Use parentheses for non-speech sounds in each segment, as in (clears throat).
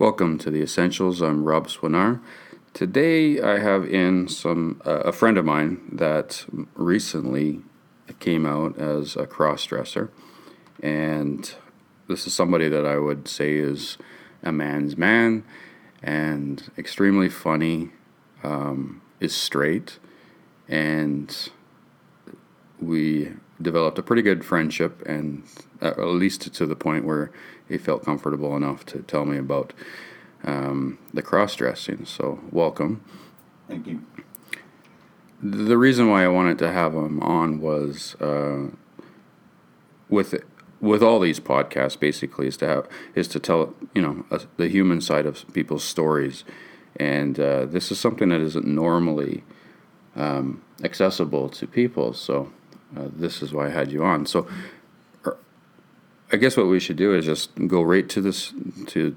Welcome to the Essentials. I'm Rob Swinar. Today I have in some uh, a friend of mine that recently came out as a cross dresser, and this is somebody that I would say is a man's man and extremely funny, um, is straight, and we developed a pretty good friendship, and uh, at least to the point where he felt comfortable enough to tell me about um, the cross dressing. So, welcome. Thank you. The reason why I wanted to have him on was uh, with with all these podcasts, basically, is to have is to tell you know uh, the human side of people's stories, and uh, this is something that isn't normally um, accessible to people. So, uh, this is why I had you on. So, er, I guess what we should do is just go right to this to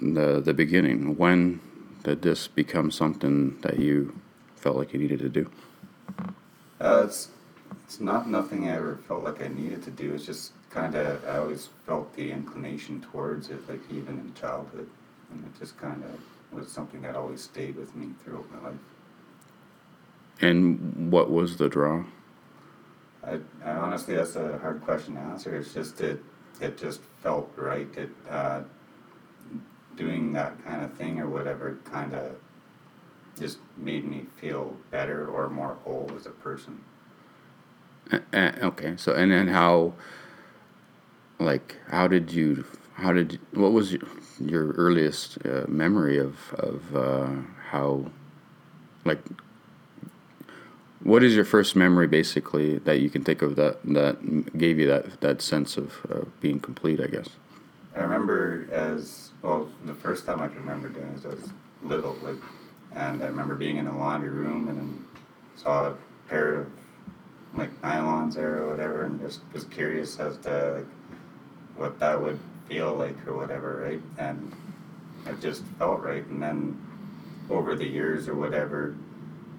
the the beginning. When did this become something that you felt like you needed to do? Uh, it's it's not nothing I ever felt like I needed to do. It's just kind of I always felt the inclination towards it, like even in childhood, and it just kind of was something that always stayed with me throughout my life. And what was the draw? I, I honestly, that's a hard question to answer. It's just it, it just felt right. It uh, doing that kind of thing or whatever kind of just made me feel better or more whole as a person. Uh, okay, so and then how, like, how did you, how did, what was your, your earliest uh, memory of of uh, how, like, what is your first memory basically that you can think of that that gave you that that sense of uh, being complete? I guess. I remember as well. The first time I can remember doing it was little, like, and I remember being in a laundry room and saw a pair of like nylons there or whatever, and just was curious as to like what that would feel like or whatever, right? And it just felt right, and then over the years or whatever,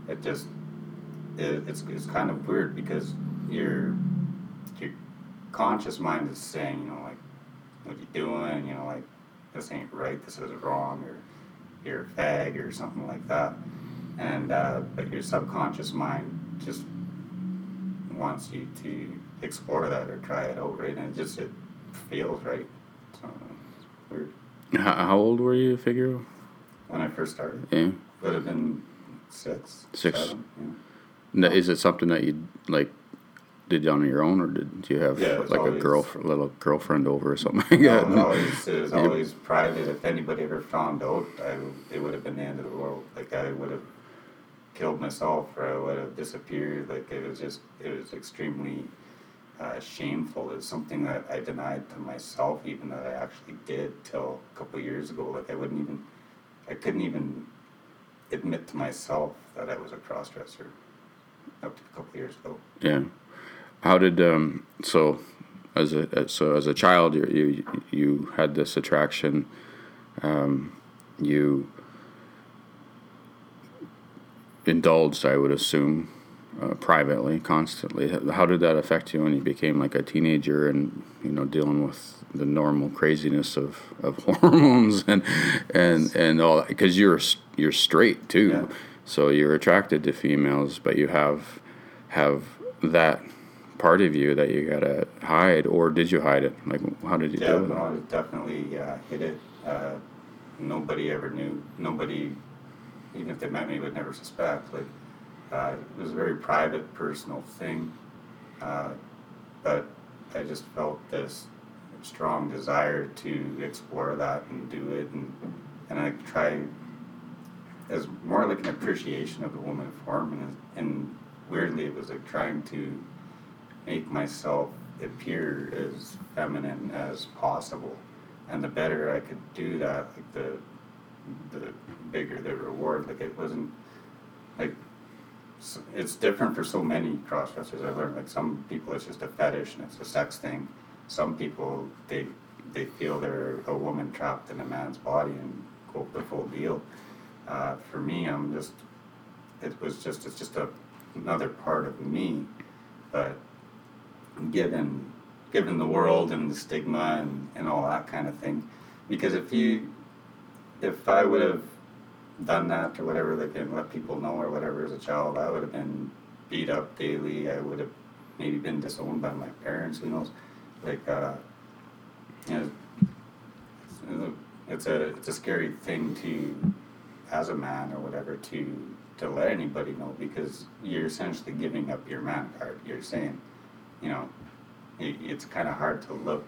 it just it, it's it's kind of weird because your your conscious mind is saying, you know, like, what you doing? You know, like, this ain't right. This is wrong, or you're a fag, or something like that. And uh, but your subconscious mind just wants you to explore that or try it out, right? And it just it feels right. So weird. How, how old were you, figure? When I first started, Yeah. would have been six. Six. Seven, yeah. Now, Is it something that you like did on your own, or did you have Yeah, like a girl, little girlfriend over or something like No, (laughs) was always, it was always private. If anybody ever found out, I, it would have been the end of the world. Like I would have killed myself, or I would have disappeared. Like it was just, it was extremely uh, shameful. It's something that I denied to myself, even that I actually did till a couple of years ago. Like I wouldn't even, I couldn't even admit to myself that I was a crossdresser up to a couple of years ago. Yeah. How did um so as a so as a child you you you had this attraction um you indulged I would assume uh, privately constantly how did that affect you when you became like a teenager and you know dealing with the normal craziness of, of (laughs) hormones and and and all that because you're you're straight too Yeah. So you're attracted to females but you have have that part of you that you gotta hide or did you hide it like how did you Yeah, deal no, definitely uh, hit it. Uh, nobody ever knew. Nobody, even if they met me, would never suspect. Like uh, it was a very private, personal thing. Uh, but I just felt this strong desire to explore that and do it, and and I try as more like an appreciation of the woman form, and, and weirdly, it was like trying to make myself appear as feminine as possible. And the better I could do that, like the the bigger the reward. Like it wasn't like it's different for so many crossdressers. I learned like some people it's just a fetish and it's a sex thing. Some people they they feel they're a woman trapped in a man's body and go the full deal. Uh, for me, I'm just it was just it's just a another part of me, but given given the world and the stigma and, and all that kind of thing. Because if you if I would have done that or whatever, like and let people know or whatever as a child, I would have been beat up daily. I would have maybe been disowned by my parents. Who knows? Like, uh, you know, it's a it's a scary thing to, as a man or whatever, to to let anybody know because you're essentially giving up your man card. You're saying, you know, it, it's kind of hard to look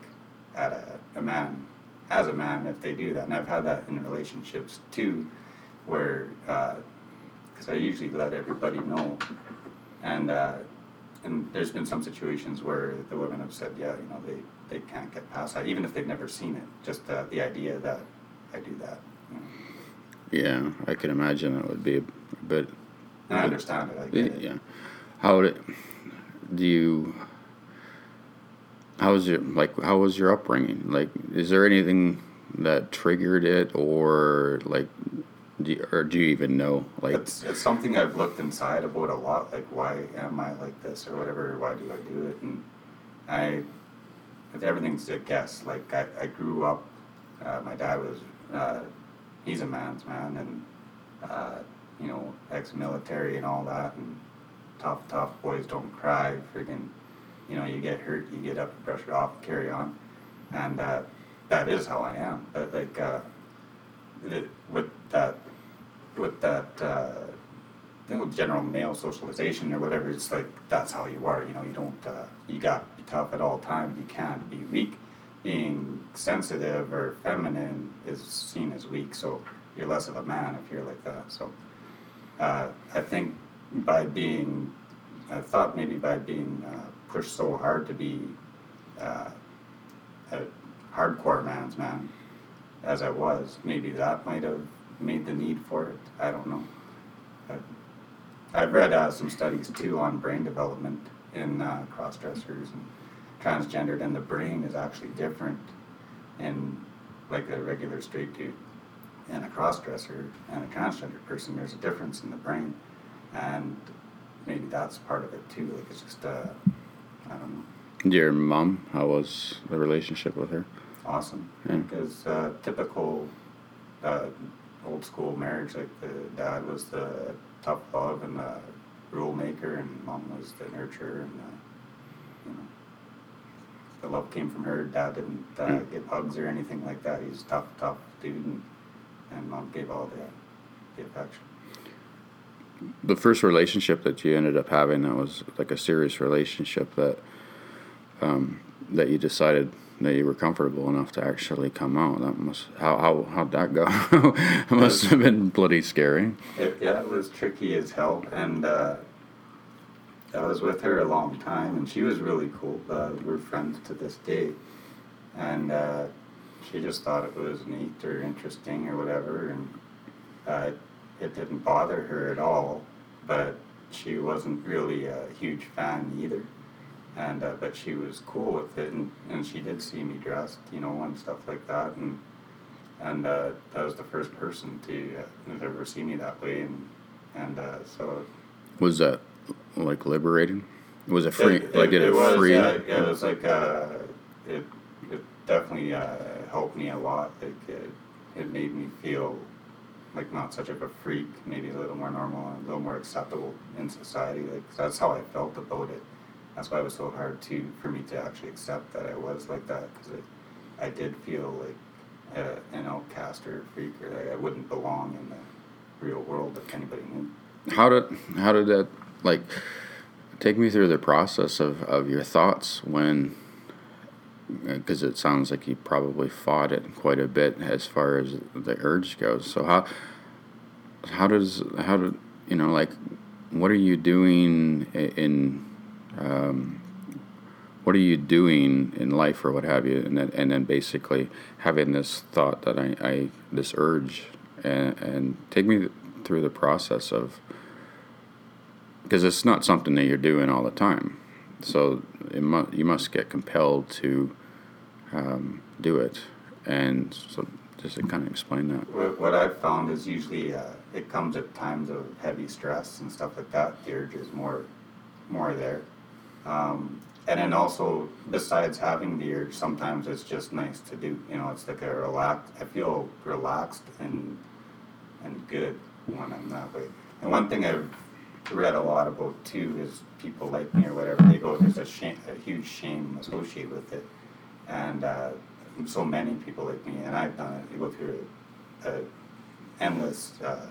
at a, a man as a man if they do that. And I've had that in relationships too, where because uh, I usually let everybody know, and uh, and there's been some situations where the women have said, yeah, you know, they they can't get past that, even if they've never seen it. Just uh, the idea that I do that. You know. Yeah, I can imagine it would be a bit. I understand it. I get it. Yeah. How would it? Do you? How was your like? How was your upbringing? Like, is there anything that triggered it, or like, do you, or do you even know? Like, It's, it's something I've looked inside about a lot. Like, why am I like this or whatever? Why do I do it? And I, everything's a guess. Like, I, I grew up. Uh, my dad was. Uh, he's a man's man, and uh, you know, ex-military and all that, and tough, tough boys don't cry. Freaking, you know, you get hurt, you get up, and brush it off, and carry on, and uh, that is how I am. But like, uh, it, with that, with that, uh, general male socialization or whatever, it's like that's how you are. You know, you don't, uh, you got to be tough at all times. You can't be weak. Being sensitive or feminine is seen as weak, so you're less of a man if you're like that. So uh, I think by being, I thought maybe by being uh, pushed so hard to be uh, a hardcore man's man as I was, maybe that might have made the need for it. I don't know. I've read uh, some studies too on brain development in uh, cross dressers and transgendered, and the brain is actually different in like a regular straight dude and a cross dresser and a transgender person. There's a difference in the brain, and maybe that's part of it too. Like it's just, uh, I don't know. your mom, how was the relationship with her? awesome Yeah. because uh, typical uh, old school marriage like the dad was the tough love and the rule maker and mom was the nurturer and know the love came from her dad didn't uh, Mm. give hugs or anything like that he's a tough tough dude and, and mom gave all the, the affection The first relationship that you ended up having that was like a serious relationship that um, that you decided that you were comfortable enough to actually come out. That must how how how'd that go? (laughs) it must have been bloody scary. It, yeah, it was tricky as hell, and uh, I was with her a long time, and she was really cool. Uh, we're friends to this day, and uh, she just thought it was neat or interesting or whatever, and uh, it didn't bother her at all. But she wasn't really a huge fan either, and uh, but she was cool with it, and, and she did see me dressed, you know, and stuff like that, and and uh, that was the first person to uh, ever see me that way, and and so Was that like liberating? Was it free? It, like did it, was, free? Yeah, it was like uh, it it definitely uh, helped me a lot. Like it, it made me feel like not such of a freak, maybe a little more normal, and a little more acceptable in society. Like that's how I felt about it. That's why it was so hard to for me to actually accept that I was like that because I did feel like uh, an outcast or a freak or like I wouldn't belong in the real world if anybody knew. How did how did that like take me through the process of, of your thoughts when because it sounds like you probably fought it quite a bit as far as the urge goes. So how how does how do you know like what are you doing in um, what are you doing in life or what have you and then and then basically having this thought that I, I this urge and, and take me through the process of because it's not something that you're doing all the time so mu- you must get compelled to um, do it and so just to kind of explain that What, I've found is usually uh, it comes at times of heavy stress and stuff like that. The urge is more, more there. Um, and then also besides having the urge, sometimes it's just nice to do. You know, it's like a relax. I feel relaxed and and good when I'm that way. And one thing I've read a lot about too is people like me or whatever they go. There's a shame, a huge shame associated with it, and uh, so many people like me, and I've done it. You go through a, endless uh,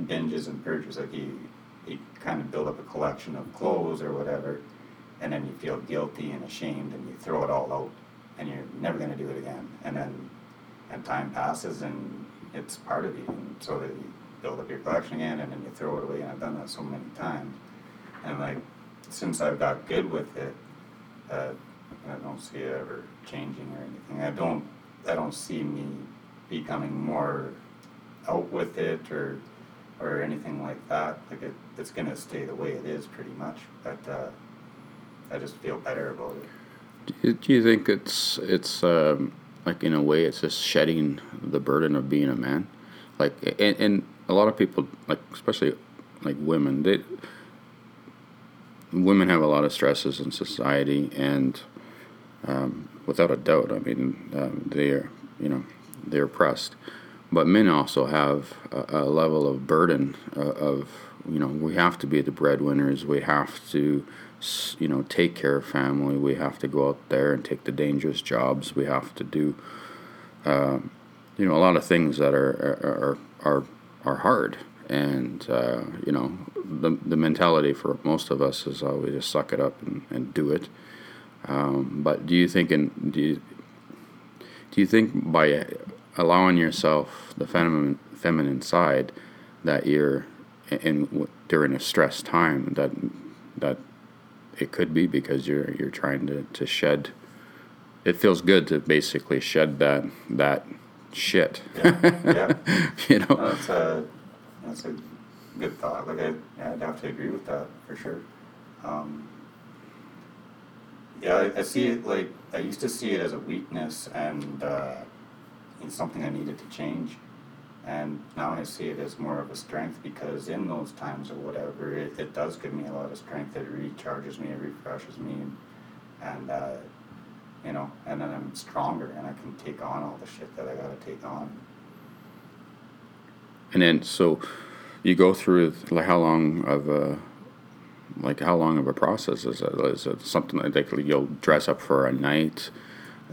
binges and purges. Like you, you kind of build up a collection of clothes or whatever and then you feel guilty and ashamed and you throw it all out and you're never going to do it again and then and time passes and it's part of you and so that you build up your collection again and then you throw it away and i've done that so many times. And like since i've got good with it uh, i don't see it ever changing or anything. I don't i don't see me becoming more out with it or or anything like that. Like it, it's to stay the way it is pretty much but uh, I just feel better about it. Do you, do you think it's it's um, like in a way it's just shedding the burden of being a man, like and, and a lot of people like especially like women they women have a lot of stresses in society and um, without a doubt I mean um, they're you know they're oppressed but men also have a, a level of burden uh, of you know we have to be the breadwinners we have to you know, take care of family. We have to go out there and take the dangerous jobs. We have to do, uh, you know, a lot of things that are are are are hard. And uh, you know, the the mentality for most of us is, we just suck it up and, and do it. Um, but do you think in do you, do you think by allowing yourself the feminine feminine side that you're in during a stress time that that it could be because you're you're trying to, to shed it feels good to basically shed that that shit. Yeah, yeah. (laughs) you know. that's a that's a good thought. Like I, yeah, I'd have to agree with that for sure. Um, yeah, I, I, see it like I used to see it as a weakness and uh, something I needed to change. And now I see it as more of a strength because in those times or whatever, it, it does give me a lot of strength. It recharges me, it refreshes me, and, and uh, you know, and then I'm stronger and I can take on all the shit that I got to take on. And then, so you go through like how long of a like how long of a process is it? Is it something like you'll dress up for a night?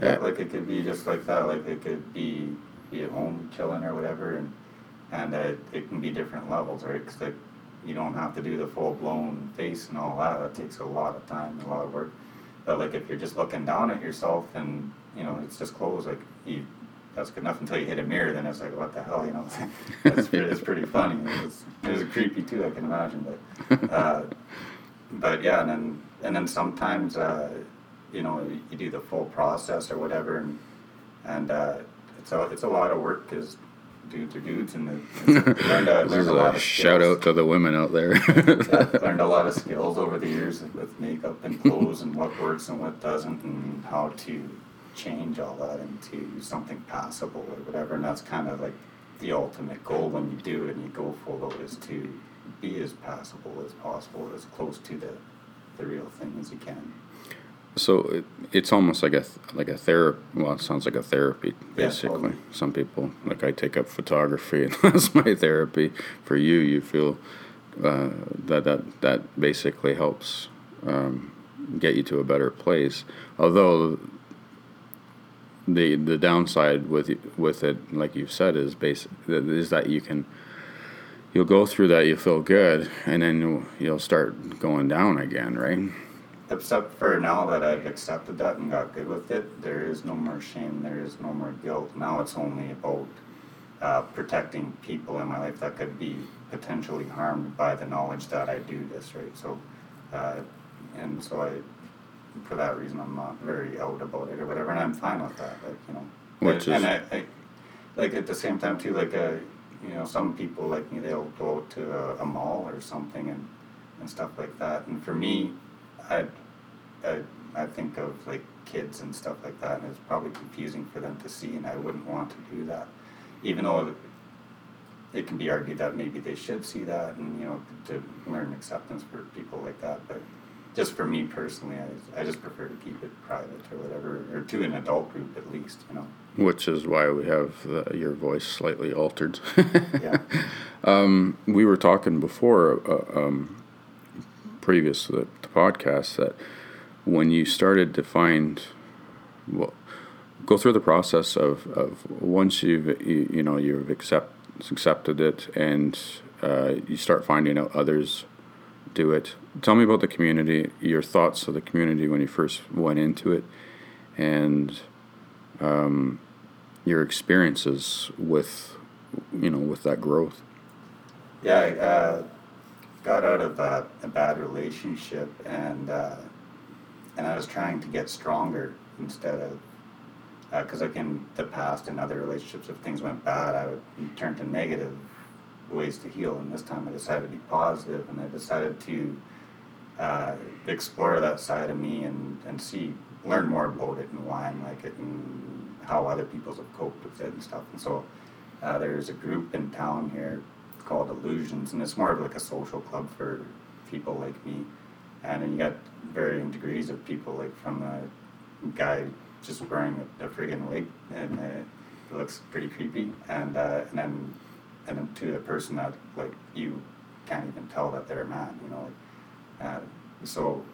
Yeah, like it could be just like that. Like it could be be at home chilling or whatever, and and uh, it can be different levels, right? Because like you don't have to do the full blown face and all that. That takes a lot of time, and a lot of work. But like if you're just looking down at yourself and you know it's just clothes, like you, that's good enough until you hit a mirror. Then it's like what the hell, you know? (laughs) it's, pretty, it's pretty funny. It was, it was creepy too, I can imagine. But (laughs) uh, but yeah, and then and then sometimes uh, you know you do the full process or whatever, and and uh, it's a it's a lot of work because dudes are dudes, and learned, (laughs) uh, learned a, lot of shout out to the women out there. learned a lot of (laughs) skills over the years with makeup and clothes and what works and what doesn't, and how to change all that into something passable or whatever. And that's kind of like the ultimate goal when you do it and you go for out is to be as passable as possible, as close to the the real thing as you can. So it, it's almost like a like a therapy. Well, it sounds like a therapy, basically. Yeah, Some people like I take up photography, (laughs) and that's my therapy. For you, you feel uh, that that that basically helps um, get you to a better place. Although the the downside with with it, like you've said, is basic is that you can you'll go through that, you feel good, and then you'll, you'll start going down again, right? Except for now that I've accepted that and got good with it, there is no more shame, there is no more guilt. Now it's only about uh, protecting people in my life that could be potentially harmed by the knowledge that I do this, right? So, uh, and so I, for that reason, I'm not very out about it or whatever, and I'm fine with that, like, you know. Which and, is... I, I, like at the same time too, like, uh, you know, some people like me, they'll go to a, a mall or something and, and stuff like that. And for me, I, I, I think of like kids and stuff like that, and it's probably confusing for them to see, and I wouldn't want to do that, even though it can be argued that maybe they should see that, and you know, to learn acceptance for people like that. But just for me personally, I, I just prefer to keep it private or whatever, or to an adult group at least, you know. Which is why we have the, your voice slightly altered. Yeah. (laughs) Um, we were talking before, uh, um, previous to the, the podcast, that when you started to find, well, go through the process of, of once you've you, you know you've accept, accepted it and uh, you start finding out others do it. Tell me about the community, your thoughts of the community when you first went into it, and um, your experiences with you know with that growth. Yeah, I uh, got out of a bad relationship, and uh, and I was trying to get stronger instead of because like in the past in other relationships, if things went bad, I would turn to negative ways to heal. And this time, I decided to be positive, and I decided to uh, explore that side of me and and see, learn more about it and why I'm like it and how other people have coped with it and stuff. And so uh, there's a group in town here called Illusions, and it's more of like a social club for people like me. And then you got varying degrees of people, like from a guy just wearing a, a friggin' wig, and uh, it looks pretty creepy, and uh, and then and then to a person that like you can't even tell that they're a man, you know. Like, uh, so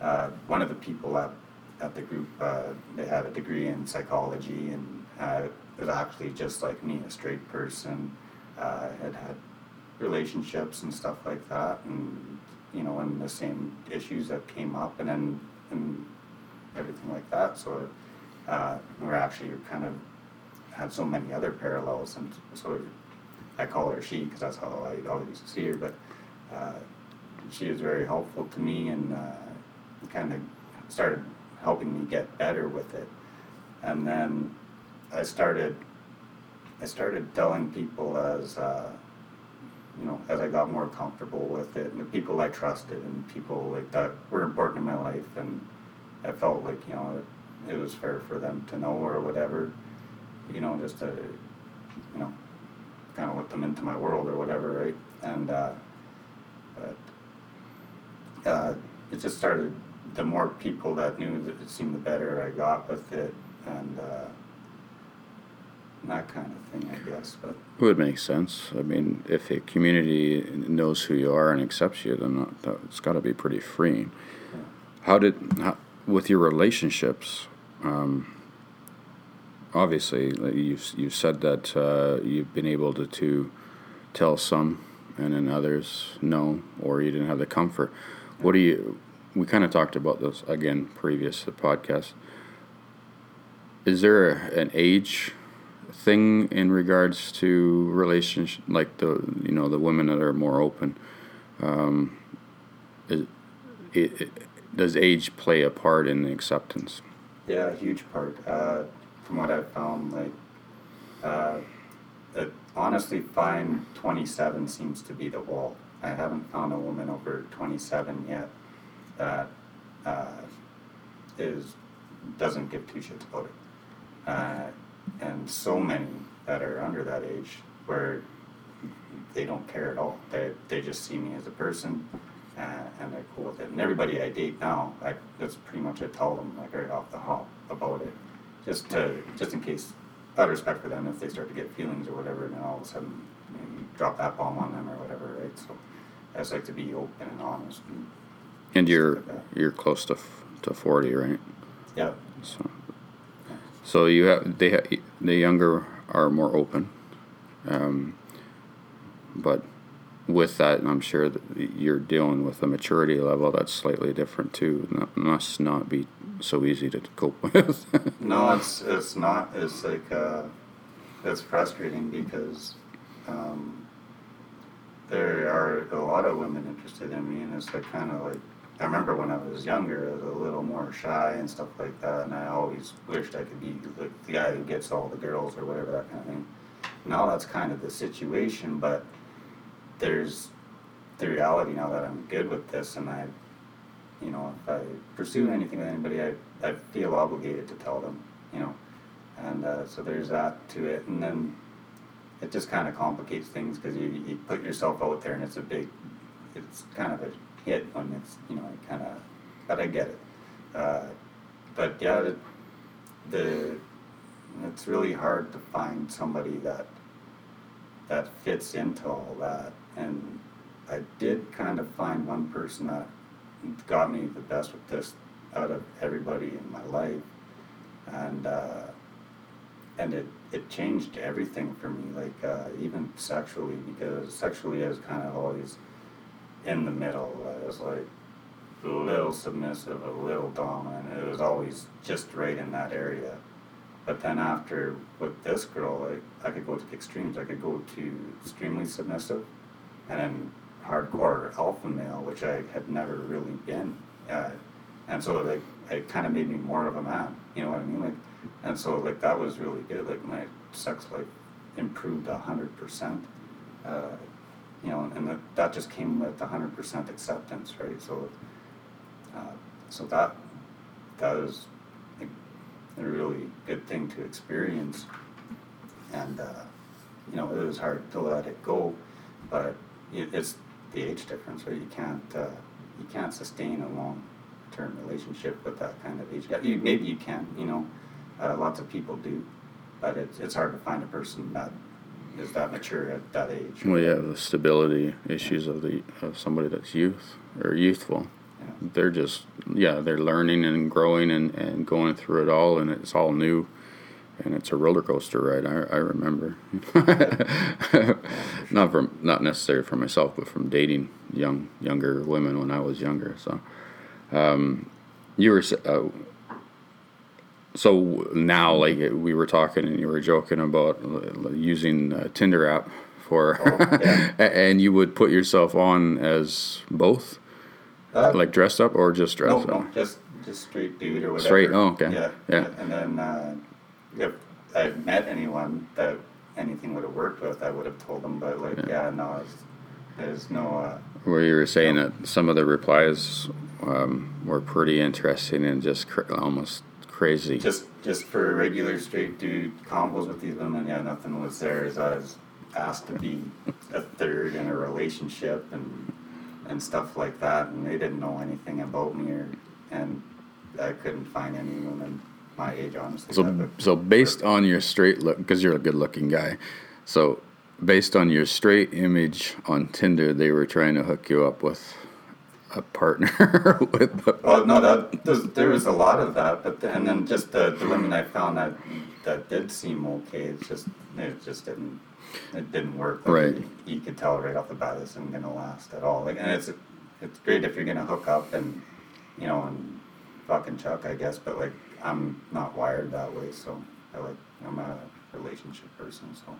uh, one of the people at at the group, uh, they had a degree in psychology, and uh, was actually just like me, a straight person, had had relationships and stuff like that, and you know, and the same issues that came up, and then and everything like that. So uh, we're actually kind of had so many other parallels, and so I call her she because that's how I always see her. But uh, she was very helpful to me and uh, kind of started helping me get better with it. And then I started I started telling people as uh, you know as I got more comfortable with it, and the people I trusted and people like that were important in my life, and I felt like you know it, it was fair for them to know or whatever, you know, just to you know kind of let them into my world or whatever, right? And uh, but uh, it just started. The more people that knew that it seemed, the better I got with it, and uh, that kind of thing, I guess. But It would make sense. I mean, if a community knows who you are and accepts you, then that, that, it's got to be pretty freeing. yeah. How did, how, with your relationships, um, obviously, you've, you've said that uh, you've been able to, to tell some and then others no, or you didn't have the comfort. What do you, we kind of talked about this again previous to the podcast. Is there an age thing in regards to relationship, like the you know the women that are more open? Um, is, it, it, does age play a part in acceptance? Yeah, a huge part. Uh, from what I've found, like, uh, it, honestly, fine 27 seems to be the wall. I haven't found a woman over 27 yet that uh, is doesn't give two shits about it. And so many that are under that age where they don't care at all. They, they just see me as a person uh, and they're cool with it. And everybody I date now, I, that's pretty much I tell them like right off the hop about it, just to just in case, out of respect for them if they start to get feelings or whatever, and then all of a sudden you, know, you drop that bomb on them or whatever, right? So I just like to be open and honest. And, And you're like you're close to f- to forty, right? yeah, So, so you have they the younger are more open, um, but with that, I'm sure that you're dealing with a maturity level that's slightly different too. Not, must not be so easy to cope (laughs) with. No, it's it's not. It's like uh, it's frustrating because um, there are a lot of women interested in me, and it's like kind of like I remember when I was younger, I was a little more shy and stuff like that, and I always wished I could be like the guy who gets all the girls or whatever that kind of thing. Now that's kind of the situation, but there's the reality now that I'm good with this, and I you know, if I pursue anything with anybody, I, I feel obligated to tell them, you know. And uh, so there's that to it. And then it just kind of complicates things because you, you put yourself out there and it's a big, it's kind of a hit when it's, you know, I kind of but I get it. Uh, but yeah, the, the it's really hard to find somebody that that fits into all that. And I did kind of find one person that got me the best with this out of everybody in my life, and uh, and it it changed everything for me, like uh, even sexually, because sexually I was kind of always in the middle. I was like a little submissive, a little dominant. It was always just right in that area. But then after with this girl, I, I could go to extremes. I could go to extremely submissive, and then hardcore alpha male, which I had never really been. Uh, and so like it kind of made me more of a man. You know what I mean? Like, and so like that was really good. Like my sex life improved a hundred percent. You know, and that, that just came with hundred percent acceptance, right? So, uh, so that that was like, a really good thing to experience, and uh, you know, it was hard to let it go, but it, it's the age difference, right? You can't uh, you can't sustain a long term relationship with that kind of age. You, maybe you can, you know, uh, lots of people do, but it's it's hard to find a person that is that mature at that age. Well, yeah, the stability issues of the of somebody that's youth or youthful. Yeah. They're just yeah, they're learning and growing and, and going through it all, and it's all new, and it's a roller coaster ride. I, I remember, (laughs) not from not necessarily for myself, but from dating young younger women when I was younger. So, um, you were. Uh, so now, like we were talking, and you were joking about uh, using a Tinder app for, Oh, yeah. (laughs) and you would put yourself on as both, Uh, like dressed up or just dressed no, up. just just straight dude or whatever. Straight, oh, okay. Yeah, Yeah. And then uh, if I met anyone that anything would have worked with, I would have told them. But like, Yeah. yeah, no, it's, there's no. Uh, Where you were saying that some of the replies um, were pretty interesting and just cr- almost crazy. just just for a regular straight dude combos with these women, yeah, nothing was there. As I was asked to be a third in a relationship and and stuff like that, and they didn't know anything about me, or and I couldn't find any women my age, honestly. So, so based on your straight look, because you're a good-looking guy, so based on your straight image on Tinder, they were trying to hook you up with a partner (laughs) with. The, Well, no, that there's, there was a lot of that, but then, and then just the, the women I found that that did seem okay. It's just it just didn't it didn't work. Like, Right. You, you could tell right off the bat this isn't gonna last at all. Like, and it's it's great if you're gonna hook up and you know and fucking chuck, I guess. But like, I'm not wired that way, so I like I'm a relationship person, so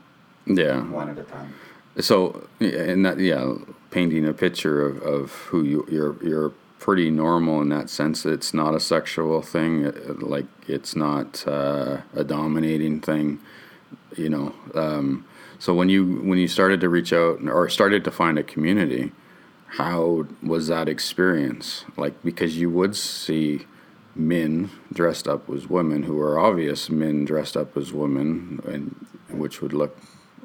yeah. one at a time. So, and that, yeah, painting a picture of, of who you you're you're pretty normal in that sense. It's not a sexual thing. Like it's not uh, a dominating thing. You know. Um, so when you when you started to reach out or started to find a community, how was that experience? Like because you would see men dressed up as women who are obvious men dressed up as women, and which would look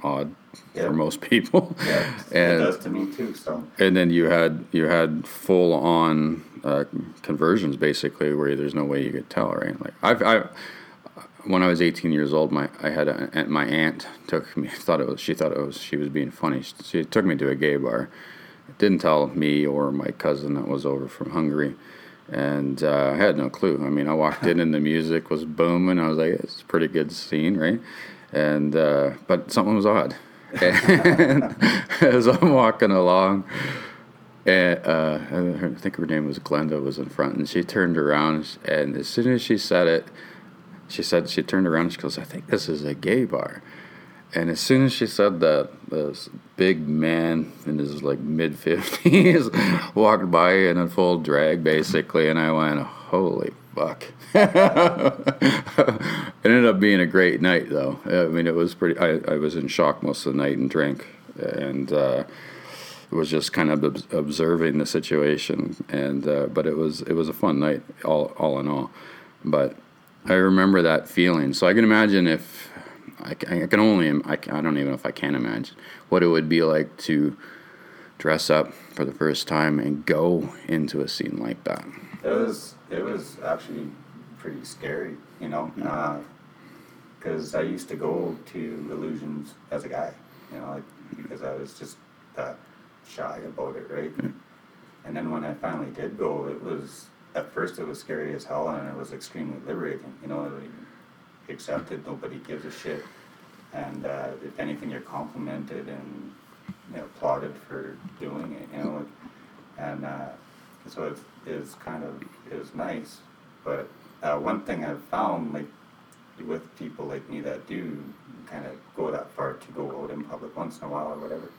odd Yeah. for most people. (laughs) Yeah, (laughs) it and does to me too. So and then you had you had full on uh, conversions basically where there's no way you could tell, right? Like I've, I when I was 18 years old, my I had a, aunt- my aunt took me (laughs) thought it was she thought it was she was being funny. She, she took me to a gay bar. Didn't tell me or my cousin that was over from Hungary. And uh, I had no clue. I mean, I walked in and the music was booming. I was like, "It's a pretty good scene, right?" And uh, but something was odd. And (laughs) as I'm walking along, and uh, I think her name was Glenda was in front, and she turned around, and as soon as she said it, she said she turned around. And she goes, "I think this is a gay bar." And as soon as she said that, this big man in his like mid fifties (laughs) walked by in a full drag, basically, and I went, "Holy fuck!" (laughs) it ended up being a great night, though. I mean, it was pretty. I, I was in shock most of the night and drank, and uh, was just kind of ob- observing the situation. And uh, but it was it was a fun night, all all in all. But I remember that feeling. So I can imagine if I, I can only I, I don't even know if I can imagine what it would be like to dress up for the first time and go into a scene like that? It was it was actually pretty scary, you know, uh, because I used to go to illusions as a guy, you know, like because I was just that shy about it, right? And then when I finally did go, it was at first it was scary as hell, and it was extremely liberating. You know, like, accepted, nobody gives a shit, and uh, if anything, you're complimented and you know, applauded for doing it. You know, like, and uh, so it's, it's kind of is nice. But uh, one thing I've found, like with people like me that do kind of go that far to go out in public once in a while or whatever,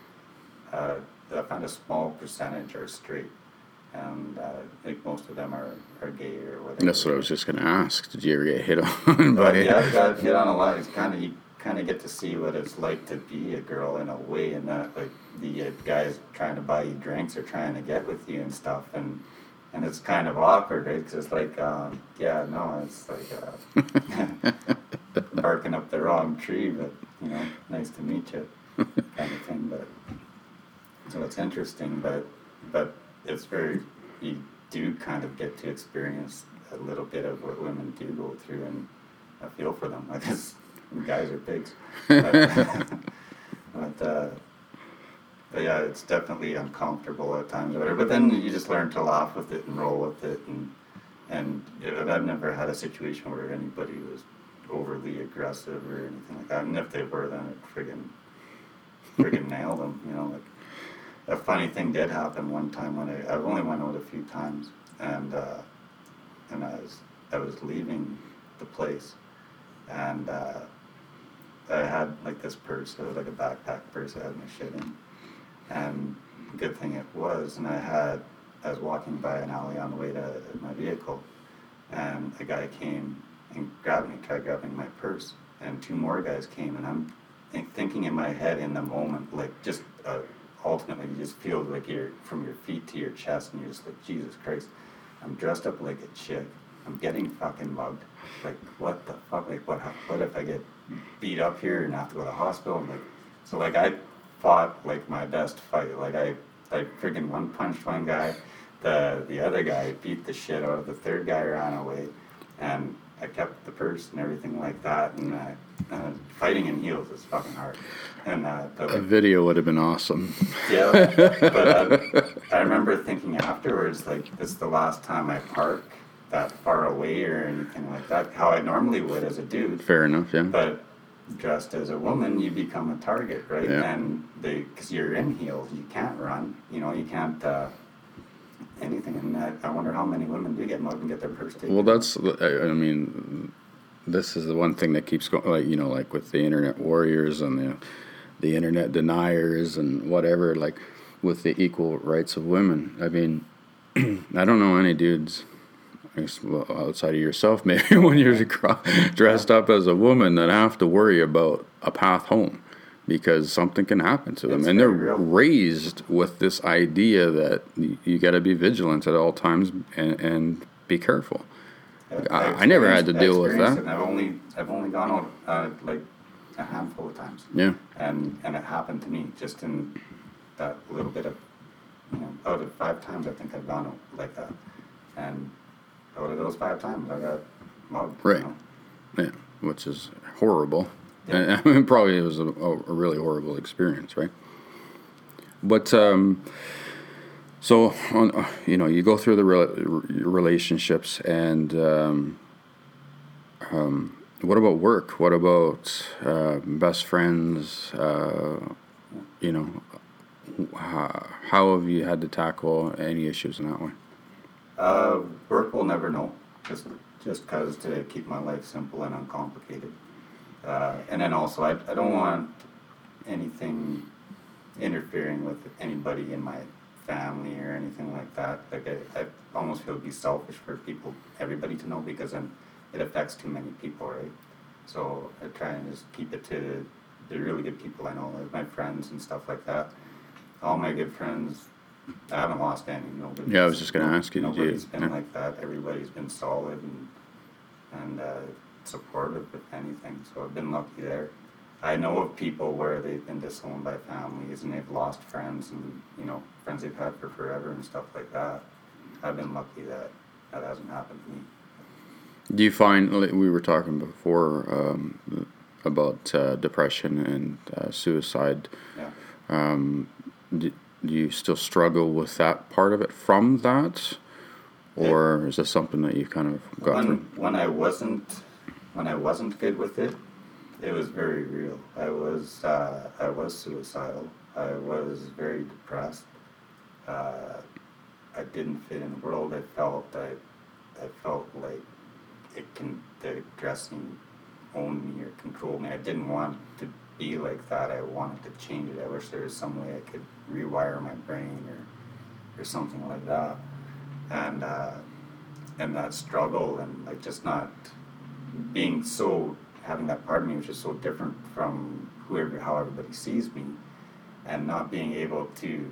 uh, I found a small percentage are straight, and uh, I think most of them are, are gay or whatever. That's what I was just going to ask. Did you ever get hit on (laughs) But yeah, I've got get on a lot. It's kind of you kind of get to see what it's like to be a girl in a way, and that like the uh, guys trying to buy you drinks or trying to get with you and stuff, and and it's kind of awkward, right? 'Cause it's like, um, yeah, no, it's like uh, (laughs) barking up the wrong tree, but you know, nice to meet you, kind of thing. But so it's interesting, but but it's very you do kind of get to experience a little bit of what women do go through, and I feel for them. (laughs) I guess guys are pigs, but, (laughs) but, uh, but yeah, it's definitely uncomfortable at times. Whatever. But then you just learn to laugh with it and roll with it, and and you know, I've never had a situation where anybody was overly aggressive or anything like that. And if they were, then it friggin' friggin' nail them. You know, like a funny thing did happen one time when I I've only went out a few times, and uh, and I was I was leaving the place, and uh, I had like this purse. It was like a backpack purse. I had my shit in, and good thing it was. And I had I was walking by an alley on the way to my vehicle, and a guy came and grabbed me, tried grabbing my purse, and two more guys came, and I'm think, thinking in my head in the moment, like just uh, ultimately, you just feel like you're from your feet to your chest, and you're just like Jesus Christ, I'm dressed up like a chick, I'm getting fucking mugged, like what the fuck, like what, what if I get beat up here and have to go to the hospital, and like, so like I fought like my best fight, like I, I freaking one punched one guy, the the other guy beat the shit out of the third guy ran away, and I kept the purse and everything like that. And uh, uh, fighting in heels is fucking hard. And uh, but, A video would have been awesome. yeah, (laughs) but uh, I remember thinking afterwards, like this is the last time I park that far away or anything like that. How I normally would as a dude, Fair enough, yeah. but dressed as a woman, you become a target, right? Yeah. And they, because you're in heels, you can't run. You know, you can't. Uh, anything and I, I wonder how many women do get mugged and get their purse taken Well, that's, I mean, this is the one thing that keeps going, like, you know, like with the internet warriors and the, the internet deniers and whatever, like with the equal rights of women. I mean, (clears throat) I don't know any dudes, I guess, well, outside of yourself, (laughs) maybe when you're dressed up as a woman that have to worry about a path home because something can happen to them. It's and they're real. raised with this idea that y- you got to be vigilant at all times and, and be careful. I- I never had to deal with that. I've only I've only gone out uh, like a handful of times, Yeah. and and it happened to me just in that little bit of you know out of five times I think I've gone out like that, and out of those five times I got mugged. you Right. know. Yeah, which is horrible. Yeah. And (laughs) I mean, probably it was a, a really horrible experience, right? But um, so on, uh, you know, you go through the rela- relationships, and um, um, what about work? What about uh, best friends? Uh, you know, how, how have you had to tackle any issues in that way? Uh, work will never know, just just cause to keep my life simple and uncomplicated. Uh, and then also, I, I don't want anything interfering with anybody in my family or anything like that. Like I, I almost feel it'd be selfish for people, everybody to know because then it affects too many people, right? So I try and just keep it to the really good people I know, like my friends and stuff like that. All my good friends, I haven't lost any. Nobody. Yeah, I was just gonna ask you, did you- Nobody's been yeah. like that. Everybody's been solid and and uh, supportive, if anything. So I've been lucky there. I know of people where they've been disowned by families and they've lost friends and you know friends they've had for forever and stuff like that. I've been lucky that that hasn't happened to me. Do you find we were talking before um, about uh, depression and uh, suicide? Yeah. Um, do, do you still struggle with that part of it from that, or is this something that you kind of got when, through? when I wasn't when I wasn't good with it, it was very real. I was uh, I was suicidal. I was very depressed. Uh, I didn't fit in the world. I felt I I felt like it can the dressing owned me or controlled me. I didn't want to be like that. I wanted to change it. I wish there was some way I could rewire my brain or or something like that. And uh, and that struggle and like just not being so having that part of me which is so different from whoever how everybody sees me and not being able to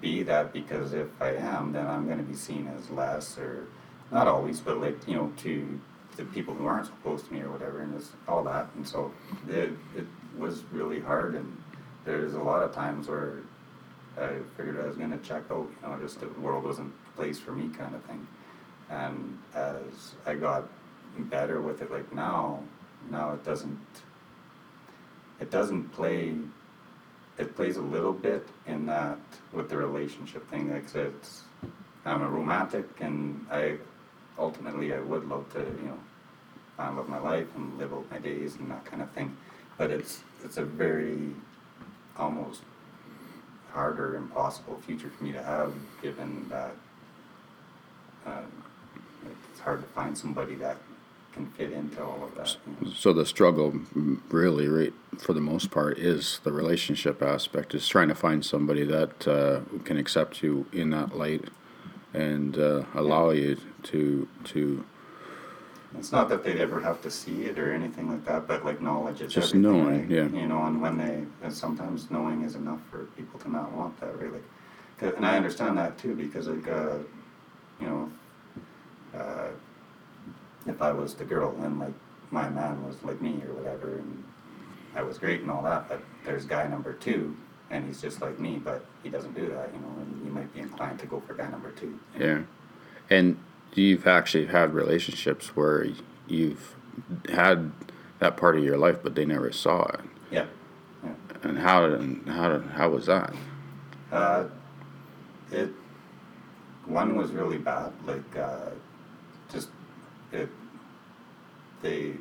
be that because if I am then I'm going to be seen as less or not always but like you know to the people who aren't so close to me or whatever and it's all that. And so it, it was really hard and there's a lot of times where I figured I was going to check out you know just the world wasn't a place for me kind of thing. And as I got better with it like now now it doesn't. It doesn't play it plays a little bit in that with the relationship thing like it's i'm a romantic and i ultimately i would love to you know find love my life and live out my days and that kind of thing. But it's it's a very almost harder impossible future for me to have given that um, it's hard to find somebody that can fit into all of that. So the struggle, really, right, for the most part, is the relationship aspect. Is trying to find somebody that uh, can accept you in that light and uh, allow you to to It's not that they'd ever have to see it or anything like that, but like knowledge is Just everything, knowing, right? yeah. You know, and when they, and sometimes knowing is enough for people to not want that, really. 'Cause- And I understand that too, because like, uh, you know, uh, if I was the girl and like my man was like me or whatever, and I was great and all that, but there's guy number two, and he's just like me, but he doesn't do that, you know, and you might be inclined to go for guy number two. yeah, and you've actually had relationships where you've had that part of your life, but they never saw it. Yeah, yeah. And how did how did how was that? Uh, it one was really bad. Like uh, they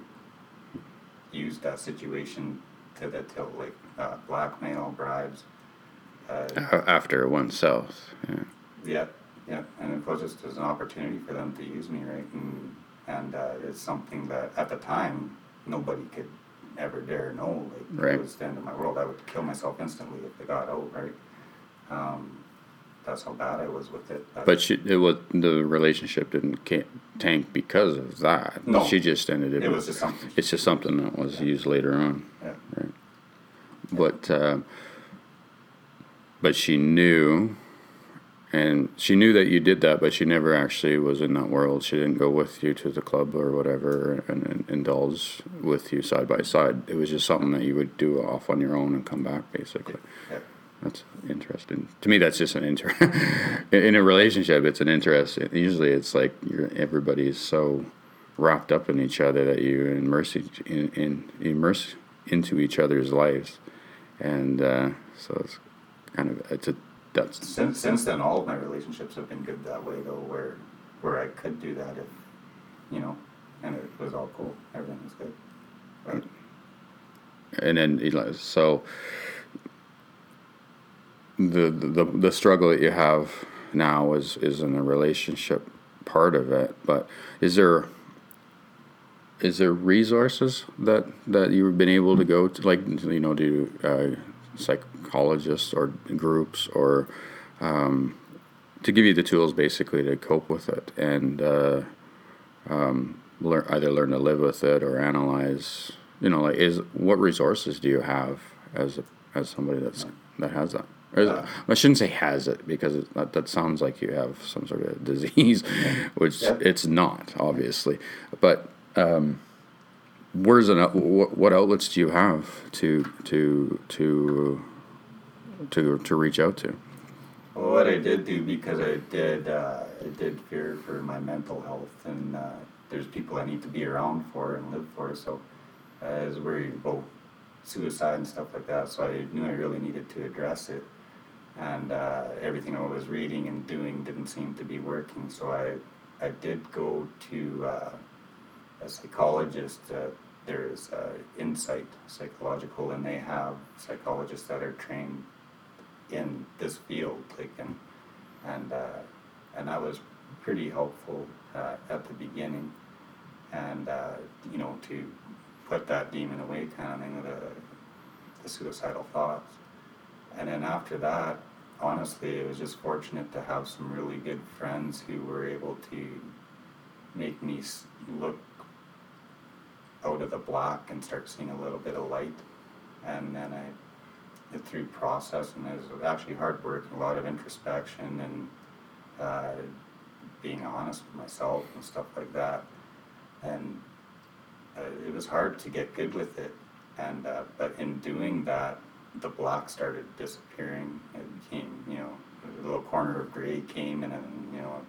used that situation to the like uh, blackmail, bribes. Uh, After it went yeah. yeah, yeah, and it was just as an opportunity for them to use me, right? And and uh, it's something that at the time nobody could ever dare know. Like Right. it was the end of my world. I would kill myself instantly if they got out, right? Um, that's how bad I was with it. But she, it was the relationship didn't ca- tank because of that. No. she just ended it. it was just something. It's just something that was used later on. yeah. Right. But uh, but she knew, and she knew that you did that, but she never actually was in that world. She didn't go with you to the club or whatever and, and indulge with you side by side. It was just something that you would do off on your own and come back, basically. Yeah. That's interesting. To me, that's just an interest. (laughs) in a relationship, it's an interest. Usually, it's like you're, everybody's so wrapped up in each other that you immerse in, in immerse into each other's lives, and uh, so it's kind of it's a that's Since since then, all of my relationships have been good that way, though, where where I could do that if you know, and it was all cool. Everything was good. But and then so the, the the struggle that you have now is is in the relationship part of it but is there is there resources that that you've been able to go to like you know do uh, psychologists or groups or um, to give you the tools basically to cope with it and uh, um, learn either learn to live with it or analyze you know like is what resources do you have as a, as somebody that's that has that or Uh, I shouldn't say has it because it, that, that sounds like you have some sort of (laughs) disease, which Yeah. it's not obviously. But um, where's an what, what outlets do you have to to to to to reach out to? Well, what I did do because I did uh, I did fear for my mental health and uh, there's people I need to be around for and live for. So I was worried about suicide and stuff like that. So I knew I really needed to address it. And uh, everything I was reading and doing didn't seem to be working. So I I did go to uh, a psychologist. Uh, there's uh, Insight Psychological, and they have psychologists that are trained in this field, like and and uh, and that was pretty helpful uh, at the beginning, and you know to put that demon away, kind of thing, the the suicidal thoughts, and then after that, honestly, it was just fortunate to have some really good friends who were able to make me look out of the black and start seeing a little bit of light, and then I through process and it was actually hard work, a lot of introspection and uh, being honest with myself and stuff like that. And uh, it was hard to get good with it. And uh, but in doing that, the black started disappearing. It became, you know, a little corner of gray came, and then you know,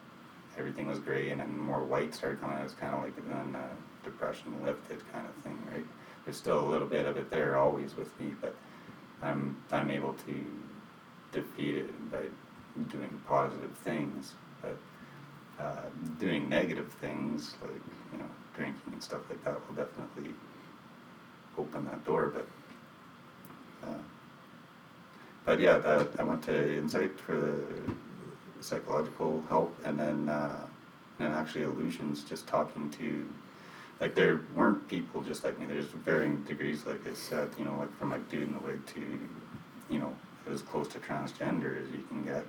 everything was gray, and then more white started coming. It was kind of like then uh, depression lifted, kind of thing, right? There's still a little bit of it there, always with me, but I'm I'm able to defeat it by doing positive things, but uh, doing negative things like you know drinking and stuff like that will definitely open that door. But uh, but yeah, that, I went to Insight for the psychological help, and then uh, and actually Illusions just talking to like there weren't people just like me. There's varying degrees, like I said, you know, like from like dude in the wig to, you know, as close to transgender as you can get,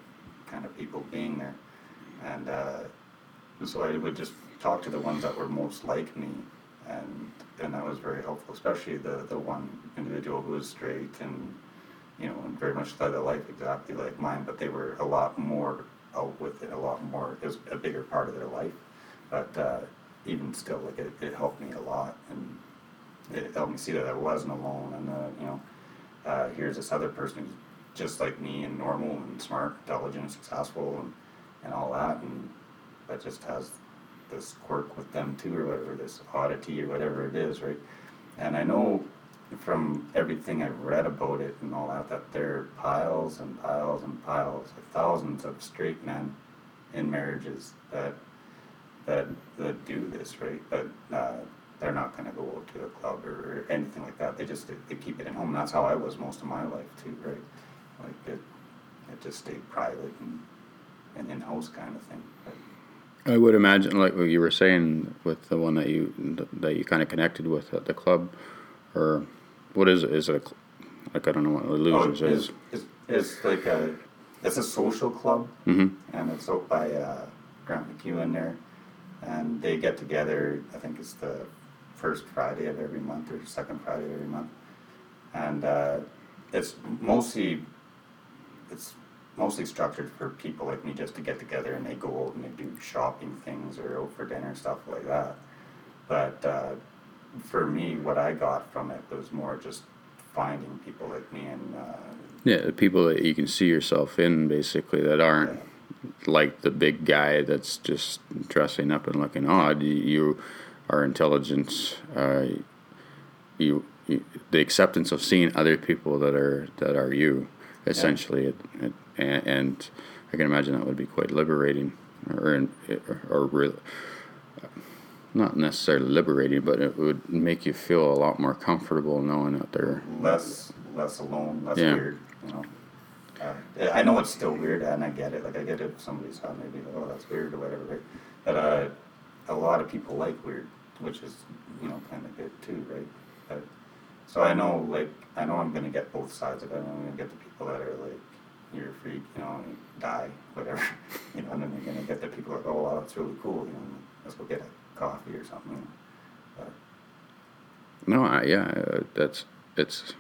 kind of people being there, and uh, so I would just talk to the ones that were most like me, and and that was very helpful, especially the the one individual who was straight and, you know, and very much led a life exactly like mine, but they were a lot more out with it, a lot more. It was a bigger part of their life, but. Uh, even still, like it, it helped me a lot, and it helped me see that I wasn't alone. And uh, you know, uh, here's this other person who's just like me and normal and smart, intelligent, successful, and and all that, and that just has this quirk with them too, or whatever, this oddity or whatever it is, right? And I know from everything I've read about it and all that, that there are piles and piles and piles, of thousands of straight men in marriages that that that do this, right? But uh, they're not going to go to a club or, or anything like that. They just they keep it at home. That's how I was most of my life too, right? Like it, it just stayed private and, and in house kind of thing. But, I would imagine, like what you were saying with the one that you that you kind of connected with at the club, or what is it? Is it a, like I don't know what illusions oh, is? it's, it's, it's like a it's a social club, Mm-hmm. and it's out by uh, Grant MacEwan there, and they get together. I think it's the first Friday of every month or second Friday of every month, and uh, it's mostly it's mostly structured for people like me just to get together and they go out and they do shopping things or out for dinner stuff like that. But uh, for me, what I got from it was more just finding people like me and uh, Yeah, the people that you can see yourself in, basically, that aren't like the big guy that's just dressing up and looking odd. You, are intelligent. Uh, you, you, the acceptance of seeing other people that are that are you, essentially, it, it, and, and I can imagine that would be quite liberating, or or, or. Not necessarily liberating, but it would make you feel a lot more comfortable knowing that they're less less alone, less Yeah. weird. You know, uh, I know it's still weird, and I get it. Like I get it. If somebody saw maybe, oh, that's weird or whatever. But uh, a lot of people like weird, which is you know kind of good too, right? But, so I know, like I know I'm gonna get both sides of it. I'm gonna get the people that are like, you're a freak, you know, and die, whatever. (laughs) you know, and then you're gonna get the people that like, oh, wow, that's really cool. You know, let's go get a coffee or something. But, No, I, yeah, uh, that's it's.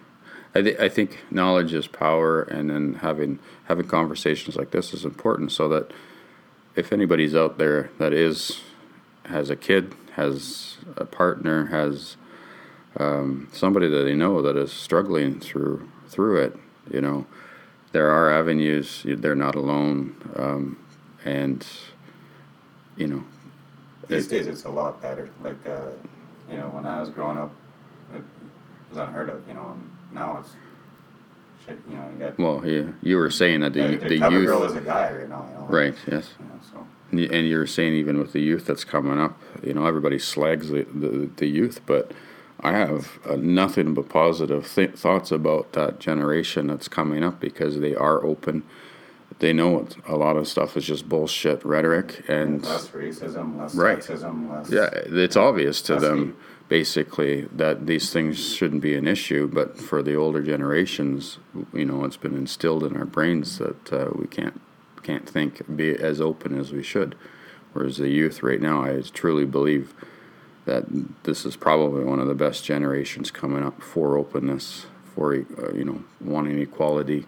I, th- I think knowledge is power, and then having having conversations like this is important, so that if anybody's out there that is has a kid, has a partner, has um, somebody that they know that is struggling through through it. You know, there are avenues. They're not alone, um, and you know, These days it's a lot better. Like, uh, you know, when I was growing up, it was unheard of, you know, and now it's shit, you know, you got. well, yeah, you were saying that the yeah, the, the cover girl youth, is a guy right now, you know. right? Yes. You know, so. And you- and you're saying even with the youth that's coming up, you know, everybody slags the, the, the youth, but I have uh, nothing but positive th- thoughts about that generation that's coming up because they are open. They know it, a lot of stuff is just bullshit rhetoric, and less racism, less Right. sexism, less. yeah, it's obvious to them basically that these things shouldn't be an issue. But for the older generations, you know, it's been instilled in our brains that uh, we can't can't think be as open as we should. Whereas the youth right now, I truly believe that this is probably one of the best generations coming up for openness, for uh, you know, wanting equality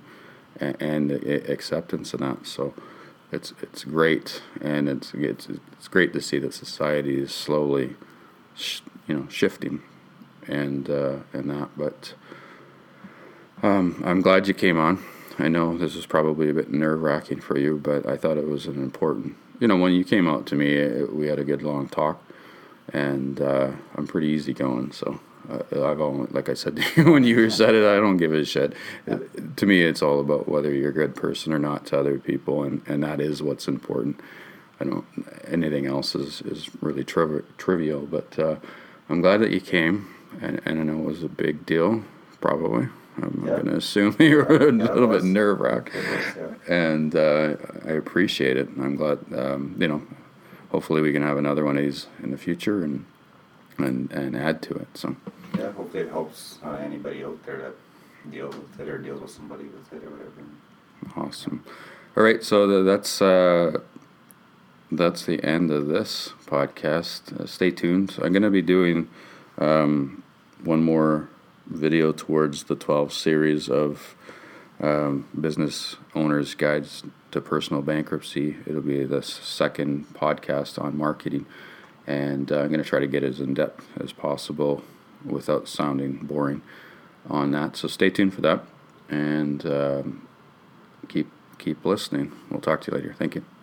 and, acceptance of that. So it's it's great, and it's it's it's great to see that society is slowly, sh- you know, shifting, and uh, and that. But um, I'm glad you came on. I know this is probably a bit nerve wracking for you, but I thought it was an important. You know, when you came out to me, it, we had a good long talk, and uh, I'm pretty easygoing. So I've only, like I said (laughs) when you said it, I don't give a shit. To me, it's all about whether you're a good person or not to other people, and, and that is what's important. I don't. Anything else is is really triv- trivial. But uh, I'm glad that you came, and, and I know it was a big deal. Probably, I'm Yeah. going to assume (laughs) you were a Yeah, it little bit nerve wracked yeah. and uh, I appreciate it. I'm glad, um, you know. Hopefully, we can have another one of these in the future and and and add to it. So, Yeah, hopefully it helps uh, anybody out there that deals with it or deals with somebody with it or whatever. awesome. All right, so the, that's uh, that's the end of this podcast. Uh, stay tuned. I'm going to be doing um, one more video towards the 12 series of um, business owners' guides to personal bankruptcy. It'll be the second podcast on marketing, and uh, I'm going to try to get as in depth as possible without sounding boring on that. So stay tuned for that, and um, keep keep listening. We'll talk to you later. Thank you.